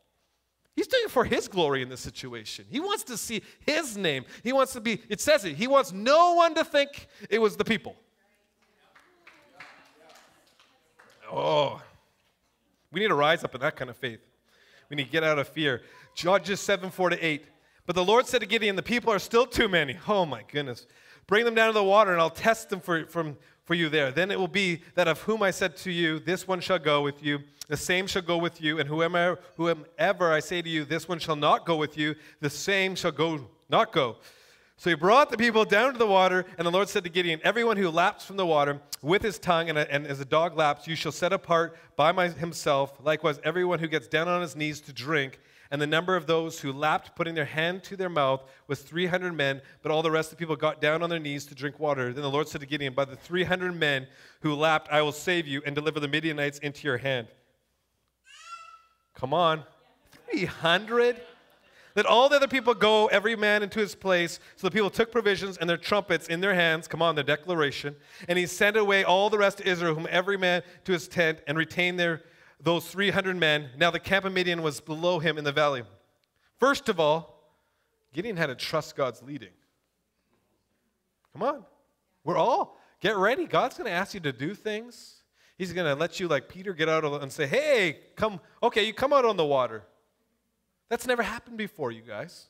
He's doing it for his glory in this situation. He wants to see his name. He wants to be, it says it, he wants no one to think it was the people. Oh, we need to rise up in that kind of faith. We need to get out of fear. Judges 7 4 to 8. But the Lord said to Gideon, The people are still too many. (laughs) Oh my goodness. Bring them down to the water, and I'll test them for, from, for you there. Then it will be that of whom I said to you, This one shall go with you, the same shall go with you, and whomever, whomever I say to you, This one shall not go with you, the same shall go not go. So he brought the people down to the water, and the Lord said to Gideon, Everyone who laps from the water with his tongue, and, and as a dog laps, you shall set apart by my, himself. Likewise, everyone who gets down on his knees to drink, and the number of those who lapped, putting their hand to their mouth, was 300 men, but all the rest of the people got down on their knees to drink water. Then the Lord said to Gideon, By the 300 men who lapped, I will save you and deliver the Midianites into your hand. Come on. 300? Let all the other people go, every man into his place. So the people took provisions and their trumpets in their hands. Come on, their declaration. And he sent away all the rest of Israel, whom every man to his tent, and retained their those 300 men. Now the camp of Midian was below him in the valley. First of all, Gideon had to trust God's leading. Come on. We're all, get ready. God's going to ask you to do things. He's going to let you, like Peter, get out and say, hey, come, okay, you come out on the water. That's never happened before, you guys.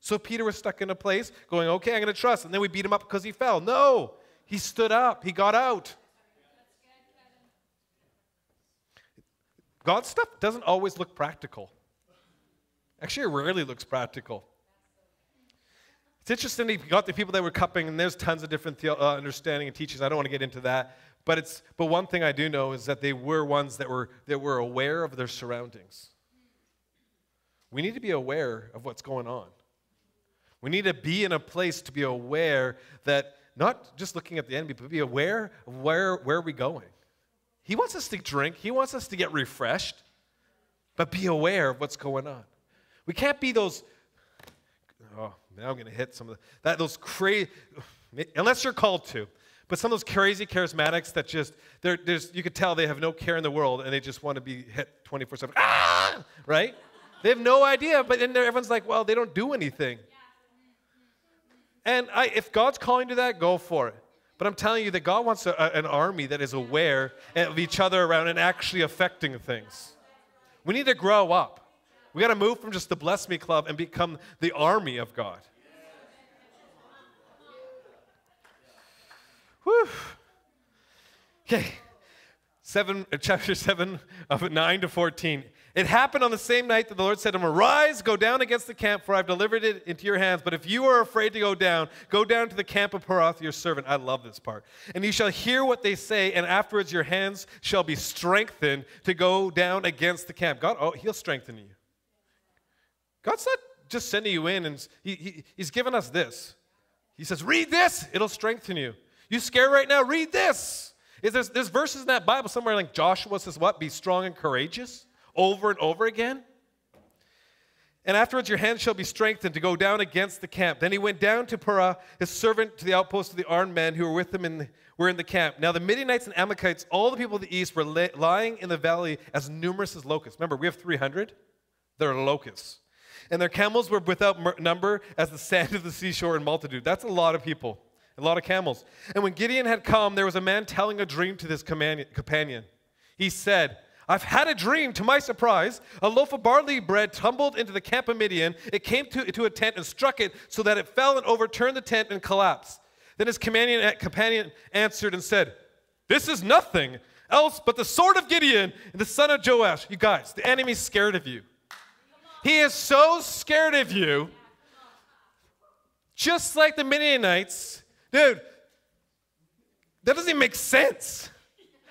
So Peter was stuck in a place going, okay, I'm going to trust. And then we beat him up because he fell. No, he stood up, he got out. God's stuff doesn't always look practical. Actually, it rarely looks practical. It's interesting he got the people that were cupping, and there's tons of different the- uh, understanding and teachings. I don't want to get into that. But, it's, but one thing I do know is that they were ones that were, that were aware of their surroundings. We need to be aware of what's going on. We need to be in a place to be aware that not just looking at the enemy, but be aware of where, where are we going. He wants us to drink, He wants us to get refreshed, but be aware of what's going on. We can't be those, oh, now I'm going to hit some of the, that, those crazy, unless you're called to. But some of those crazy charismatics that just, they're, there's, you could tell they have no care in the world and they just want to be hit 24 7. Ah! Right? They have no idea, but then everyone's like, well, they don't do anything. And I, if God's calling to that, go for it. But I'm telling you that God wants a, an army that is aware of each other around and actually affecting things. We need to grow up. We got to move from just the Bless Me Club and become the army of God. Whew. Okay. Seven, uh, chapter 7 of 9 to 14. It happened on the same night that the Lord said to him, Arise, go down against the camp, for I've delivered it into your hands. But if you are afraid to go down, go down to the camp of Purah, your servant. I love this part. And you shall hear what they say, and afterwards your hands shall be strengthened to go down against the camp. God, oh, He'll strengthen you. God's not just sending you in, and he, he, He's given us this. He says, Read this, it'll strengthen you. You scared right now? Read this. Is there's, there's verses in that Bible somewhere like Joshua says, What? Be strong and courageous over and over again? And afterwards, your hand shall be strengthened to go down against the camp. Then he went down to Purah, his servant, to the outpost of the armed men who were with him in were in the camp. Now the Midianites and Amalekites, all the people of the east, were la- lying in the valley as numerous as locusts. Remember, we have 300. They're locusts. And their camels were without number as the sand of the seashore in multitude. That's a lot of people, a lot of camels. And when Gideon had come, there was a man telling a dream to this companion. He said, I've had a dream. To my surprise, a loaf of barley bread tumbled into the camp of Midian. It came to, to a tent and struck it so that it fell and overturned the tent and collapsed. Then his companion, companion answered and said, This is nothing else but the sword of Gideon and the son of Joash. You guys, the enemy's scared of you. He is so scared of you, just like the Midianites. Dude, that doesn't even make sense.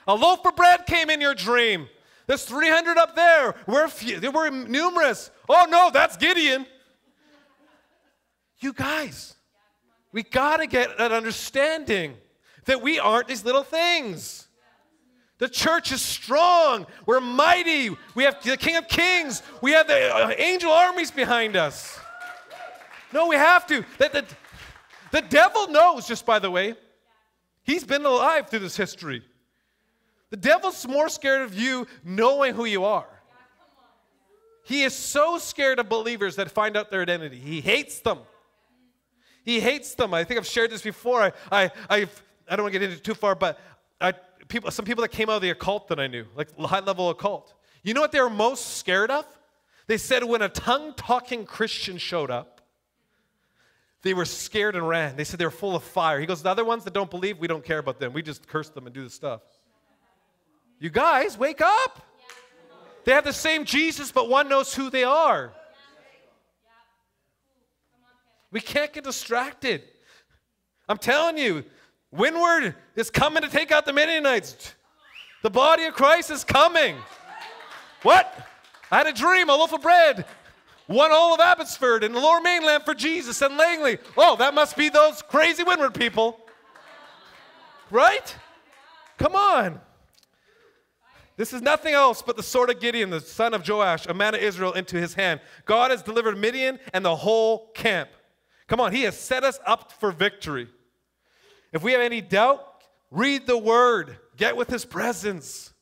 A loaf of bread came in your dream. There's 300 up there. We're, few, we're numerous. Oh no, that's Gideon. You guys, we got to get that understanding that we aren't these little things. The church is strong. We're mighty. We have the King of Kings. We have the uh, angel armies behind us. No, we have to. The, the, the devil knows, just by the way. He's been alive through this history. The devil's more scared of you knowing who you are. He is so scared of believers that find out their identity. He hates them. He hates them. I think I've shared this before. I, I, I've, I don't want to get into too far, but I, people, some people that came out of the occult that I knew, like high level occult. You know what they were most scared of? They said when a tongue talking Christian showed up, they were scared and ran. They said they were full of fire. He goes, The other ones that don't believe, we don't care about them. We just curse them and do the stuff. You guys, wake up. They have the same Jesus, but one knows who they are. We can't get distracted. I'm telling you, Windward is coming to take out the Midianites. The body of Christ is coming. What? I had a dream, a loaf of bread, one all of Abbotsford and the lower mainland for Jesus and Langley. Oh, that must be those crazy Windward people. Right? Come on. This is nothing else but the sword of Gideon, the son of Joash, a man of Israel, into his hand. God has delivered Midian and the whole camp. Come on, he has set us up for victory. If we have any doubt, read the word, get with his presence.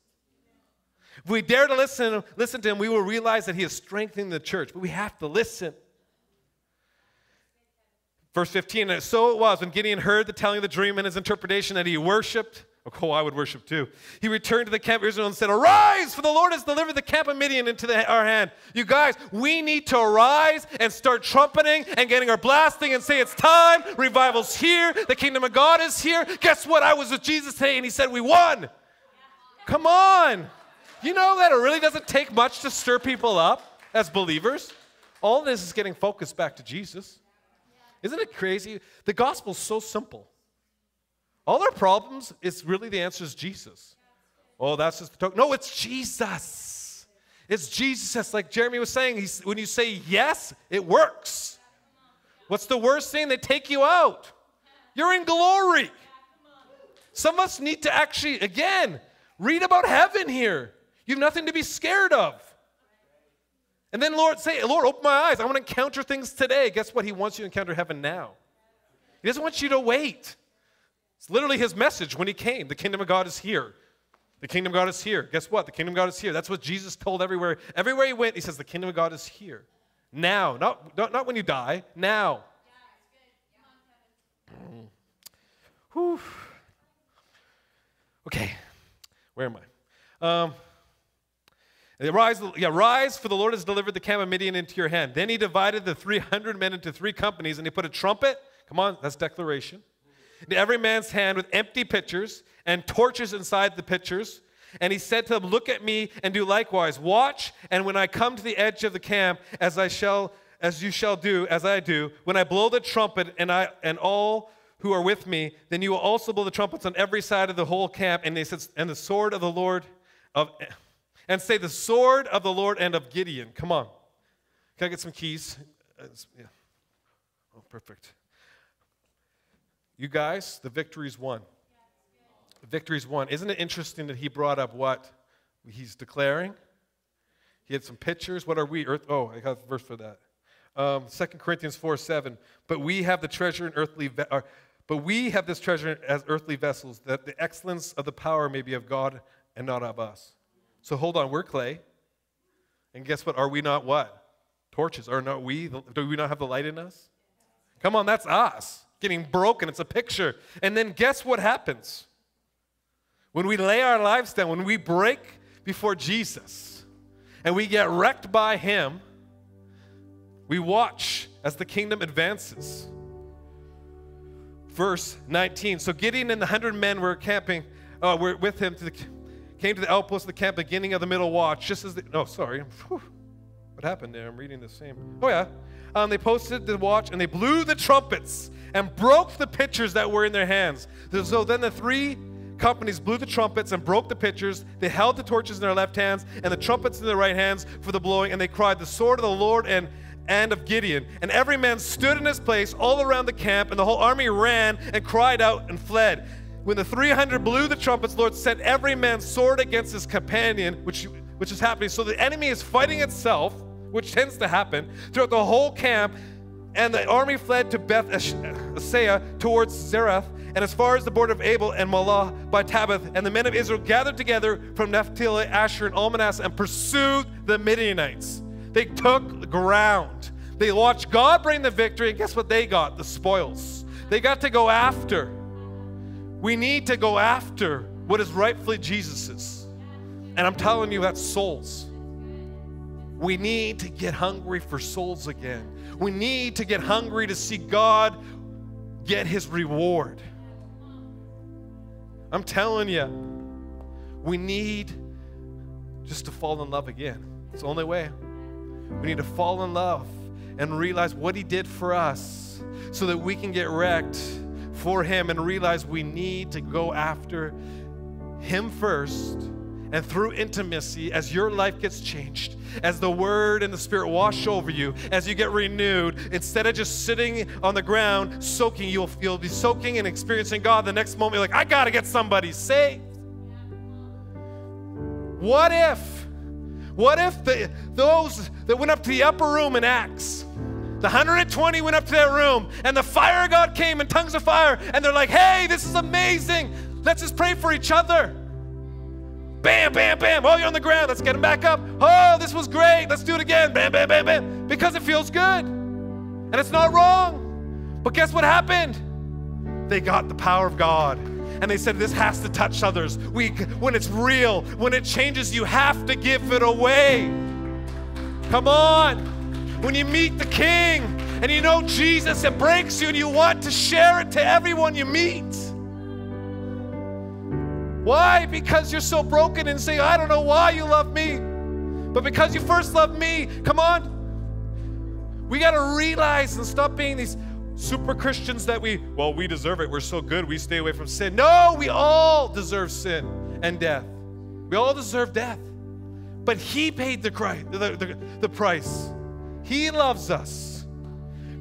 If we dare to listen, listen to him, we will realize that he is strengthening the church, but we have to listen. Verse 15, and so it was when Gideon heard the telling of the dream and his interpretation that he worshiped Oh, I would worship too. He returned to the camp of Israel and said, Arise, for the Lord has delivered the camp of Midian into the, our hand. You guys, we need to arise and start trumpeting and getting our blasting and say, It's time. Revival's here. The kingdom of God is here. Guess what? I was with Jesus today and he said, We won. Come on. You know that it really doesn't take much to stir people up as believers. All this is getting focused back to Jesus. Isn't it crazy? The gospel's so simple. All our problems is really the answer is Jesus. Oh, that's just the token. No, it's Jesus. It's Jesus. Like Jeremy was saying, he's when you say yes, it works. What's the worst thing? They take you out. You're in glory. Some of us need to actually, again, read about heaven here. You have nothing to be scared of. And then Lord say, Lord, open my eyes. I want to encounter things today. Guess what? He wants you to encounter heaven now. He doesn't want you to wait. It's literally his message when he came. The kingdom of God is here. The kingdom of God is here. Guess what? The kingdom of God is here. That's what Jesus told everywhere. Everywhere he went, he says, The kingdom of God is here. Now. Not, not, not when you die. Now. Mm. Whew. Okay. Where am I? Um, rise, yeah, rise, for the Lord has delivered the camp of Midian into your hand. Then he divided the 300 men into three companies, and he put a trumpet. Come on, that's declaration every man's hand with empty pitchers and torches inside the pitchers. And he said to them, Look at me and do likewise. Watch, and when I come to the edge of the camp, as I shall, as you shall do, as I do, when I blow the trumpet and I and all who are with me, then you will also blow the trumpets on every side of the whole camp. And they said, and the sword of the Lord of and say the sword of the Lord and of Gideon. Come on. Can I get some keys? Uh, yeah. Oh, perfect. You guys, the victory's won. The victory's won. Isn't it interesting that he brought up what he's declaring? He had some pictures. What are we? Earth. Oh, I got a verse for that. Um, 2 Corinthians 4 7. But we have the treasure in earthly, ve- or, but we have this treasure as earthly vessels, that the excellence of the power may be of God and not of us. So hold on, we're clay. And guess what? Are we not what? Torches. Are not we? Do we not have the light in us? Come on, that's us getting broken. It's a picture. And then guess what happens? When we lay our lives down, when we break before Jesus and we get wrecked by Him, we watch as the kingdom advances. Verse 19. So Gideon and the hundred men were camping, uh, were with him to the, came to the outpost of the camp, beginning of the middle watch, just as the, oh, sorry. Whew. What happened there? I'm reading the same. Oh, yeah. Um, they posted the watch and they blew the trumpets and broke the pitchers that were in their hands. So then the three companies blew the trumpets and broke the pitchers. They held the torches in their left hands and the trumpets in their right hands for the blowing, and they cried, The sword of the Lord and and of Gideon. And every man stood in his place all around the camp, and the whole army ran and cried out and fled. When the 300 blew the trumpets, Lord sent every man's sword against his companion, which, which is happening. So the enemy is fighting itself, which tends to happen throughout the whole camp. And the army fled to Beth Asaiah towards Zererah, and as far as the border of Abel and Malah by Tabbath. And the men of Israel gathered together from Naphtali, Asher, and all Manasseh and pursued the Midianites. They took ground. They watched God bring the victory, and guess what they got? The spoils. They got to go after. We need to go after what is rightfully Jesus's. And I'm telling you, that's souls. We need to get hungry for souls again. We need to get hungry to see God get his reward. I'm telling you, we need just to fall in love again. It's the only way. We need to fall in love and realize what he did for us so that we can get wrecked for him and realize we need to go after him first and through intimacy, as your life gets changed, as the Word and the Spirit wash over you, as you get renewed, instead of just sitting on the ground soaking, you'll, you'll be soaking and experiencing God. The next moment, you're like, I got to get somebody saved. What if, what if the, those that went up to the upper room in Acts, the 120 went up to that room and the fire of God came in tongues of fire and they're like, hey, this is amazing. Let's just pray for each other. Bam, bam, bam. Oh, you're on the ground. Let's get him back up. Oh, this was great. Let's do it again. Bam, bam, bam, bam. Because it feels good. And it's not wrong. But guess what happened? They got the power of God. And they said, This has to touch others. We, when it's real, when it changes, you have to give it away. Come on. When you meet the King and you know Jesus, it breaks you and you want to share it to everyone you meet. Why? Because you're so broken and say, I don't know why you love me. But because you first loved me, come on. We got to realize and stop being these super Christians that we, well, we deserve it. We're so good. We stay away from sin. No, we all deserve sin and death. We all deserve death. But He paid the, the, the, the price. He loves us.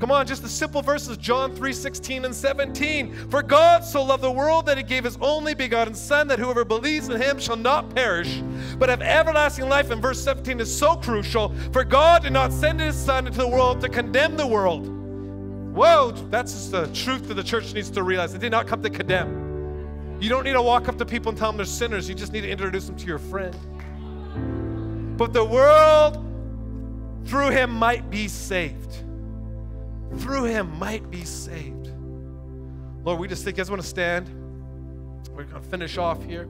Come on, just the simple verses John 3 16 and 17. For God so loved the world that he gave his only begotten Son, that whoever believes in him shall not perish, but have everlasting life. And verse 17 is so crucial. For God did not send his Son into the world to condemn the world. Whoa, that's just the truth that the church needs to realize. It did not come to condemn. You don't need to walk up to people and tell them they're sinners. You just need to introduce them to your friend. But the world through him might be saved through him might be saved. Lord, we just think, you guys want to stand? We're going to finish off here.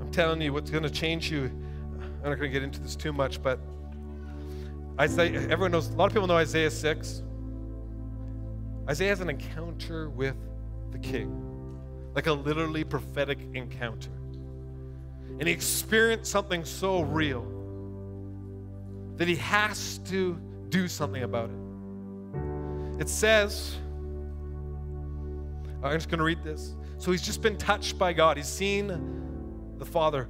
I'm telling you, what's going to change you. I'm not going to get into this too much, but Isaiah, everyone knows, a lot of people know Isaiah 6. Isaiah has an encounter with the king, like a literally prophetic encounter and he experienced something so real that he has to do something about it. It says, I'm just going to read this. So he's just been touched by God, he's seen the Father.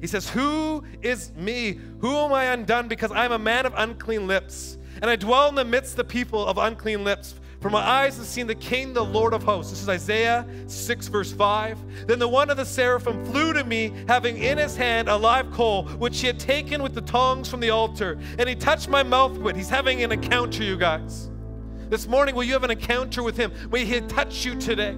He says, Who is me? Who am I undone? Because I'm a man of unclean lips, and I dwell in the midst of the people of unclean lips. For my eyes have seen the King, the Lord of hosts. This is Isaiah 6, verse 5. Then the one of the seraphim flew to me, having in his hand a live coal, which he had taken with the tongs from the altar. And he touched my mouth with. He's having an encounter, you guys. This morning, will you have an encounter with him? Will he touch you today?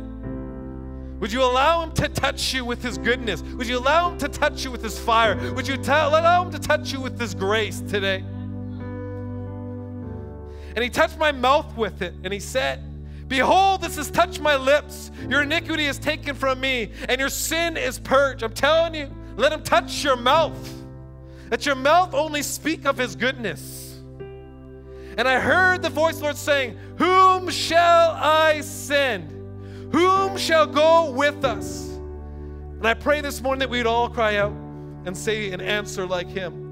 Would you allow him to touch you with his goodness? Would you allow him to touch you with his fire? Would you t- allow him to touch you with his grace today? And he touched my mouth with it, and he said, Behold, this has touched my lips. Your iniquity is taken from me, and your sin is purged. I'm telling you, let him touch your mouth. Let your mouth only speak of his goodness. And I heard the voice the Lord saying, Whom shall I send? Whom shall go with us? And I pray this morning that we'd all cry out and say and answer like him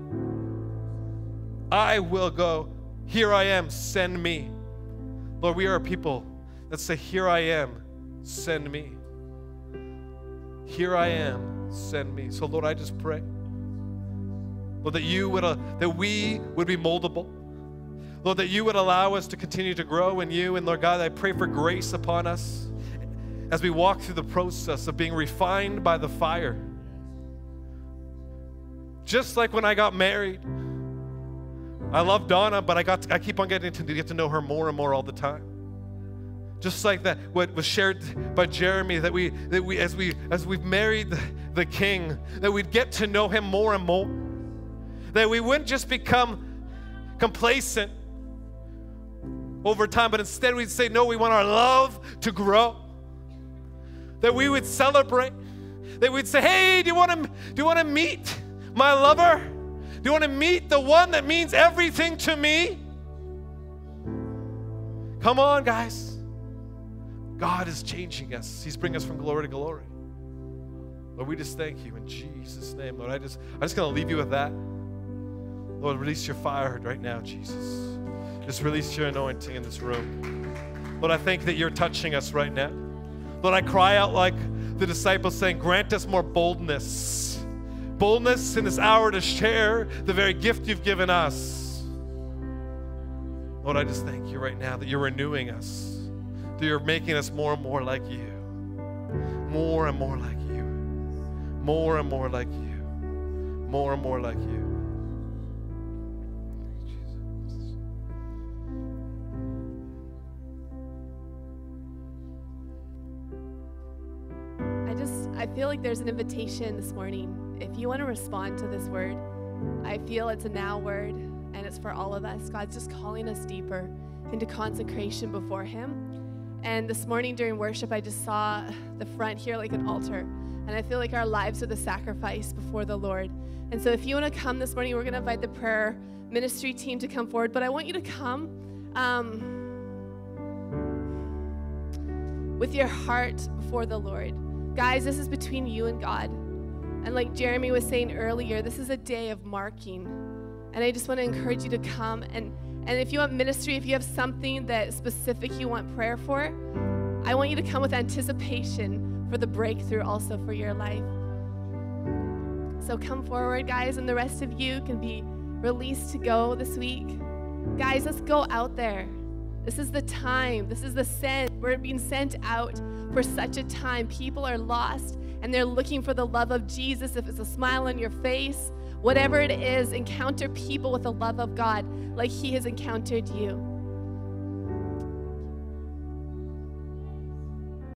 I will go. Here I am, send me. Lord, we are a people that say, Here I am, send me. Here I am, send me. So, Lord, I just pray, Lord, that you would, uh, that we would be moldable. Lord, that you would allow us to continue to grow in you. And Lord God, I pray for grace upon us as we walk through the process of being refined by the fire. Just like when I got married. I love Donna, but I got to, I keep on getting to get to know her more and more all the time. Just like that, what was shared by Jeremy, that we that we as we as we've married the, the King, that we'd get to know him more and more. That we wouldn't just become complacent over time, but instead we'd say, no, we want our love to grow. That we would celebrate That we'd say, hey, do you want to, do you want to meet my lover? Do you want to meet the one that means everything to me? Come on, guys. God is changing us. He's bringing us from glory to glory. Lord, we just thank you in Jesus' name. Lord, I just I'm just gonna leave you with that. Lord, release your fire right now, Jesus. Just release your anointing in this room. Lord, I thank that you're touching us right now. Lord, I cry out like the disciples saying, grant us more boldness. Boldness in this hour to share the very gift you've given us. Lord, I just thank you right now that you're renewing us, that you're making us more and more like you, more and more like you, more and more like you, more and more like you. I just I feel like there's an invitation this morning. If you want to respond to this word, I feel it's a now word and it's for all of us. God's just calling us deeper into consecration before Him. And this morning during worship, I just saw the front here like an altar. And I feel like our lives are the sacrifice before the Lord. And so if you want to come this morning, we're going to invite the prayer ministry team to come forward. But I want you to come um, with your heart before the Lord. Guys, this is between you and God. And like Jeremy was saying earlier, this is a day of marking. And I just want to encourage you to come and and if you want ministry, if you have something that specific you want prayer for, I want you to come with anticipation for the breakthrough also for your life. So come forward, guys, and the rest of you can be released to go this week. Guys, let's go out there. This is the time. This is the send. We're being sent out for such a time. People are lost and they're looking for the love of Jesus. If it's a smile on your face, whatever it is, encounter people with the love of God like He has encountered you.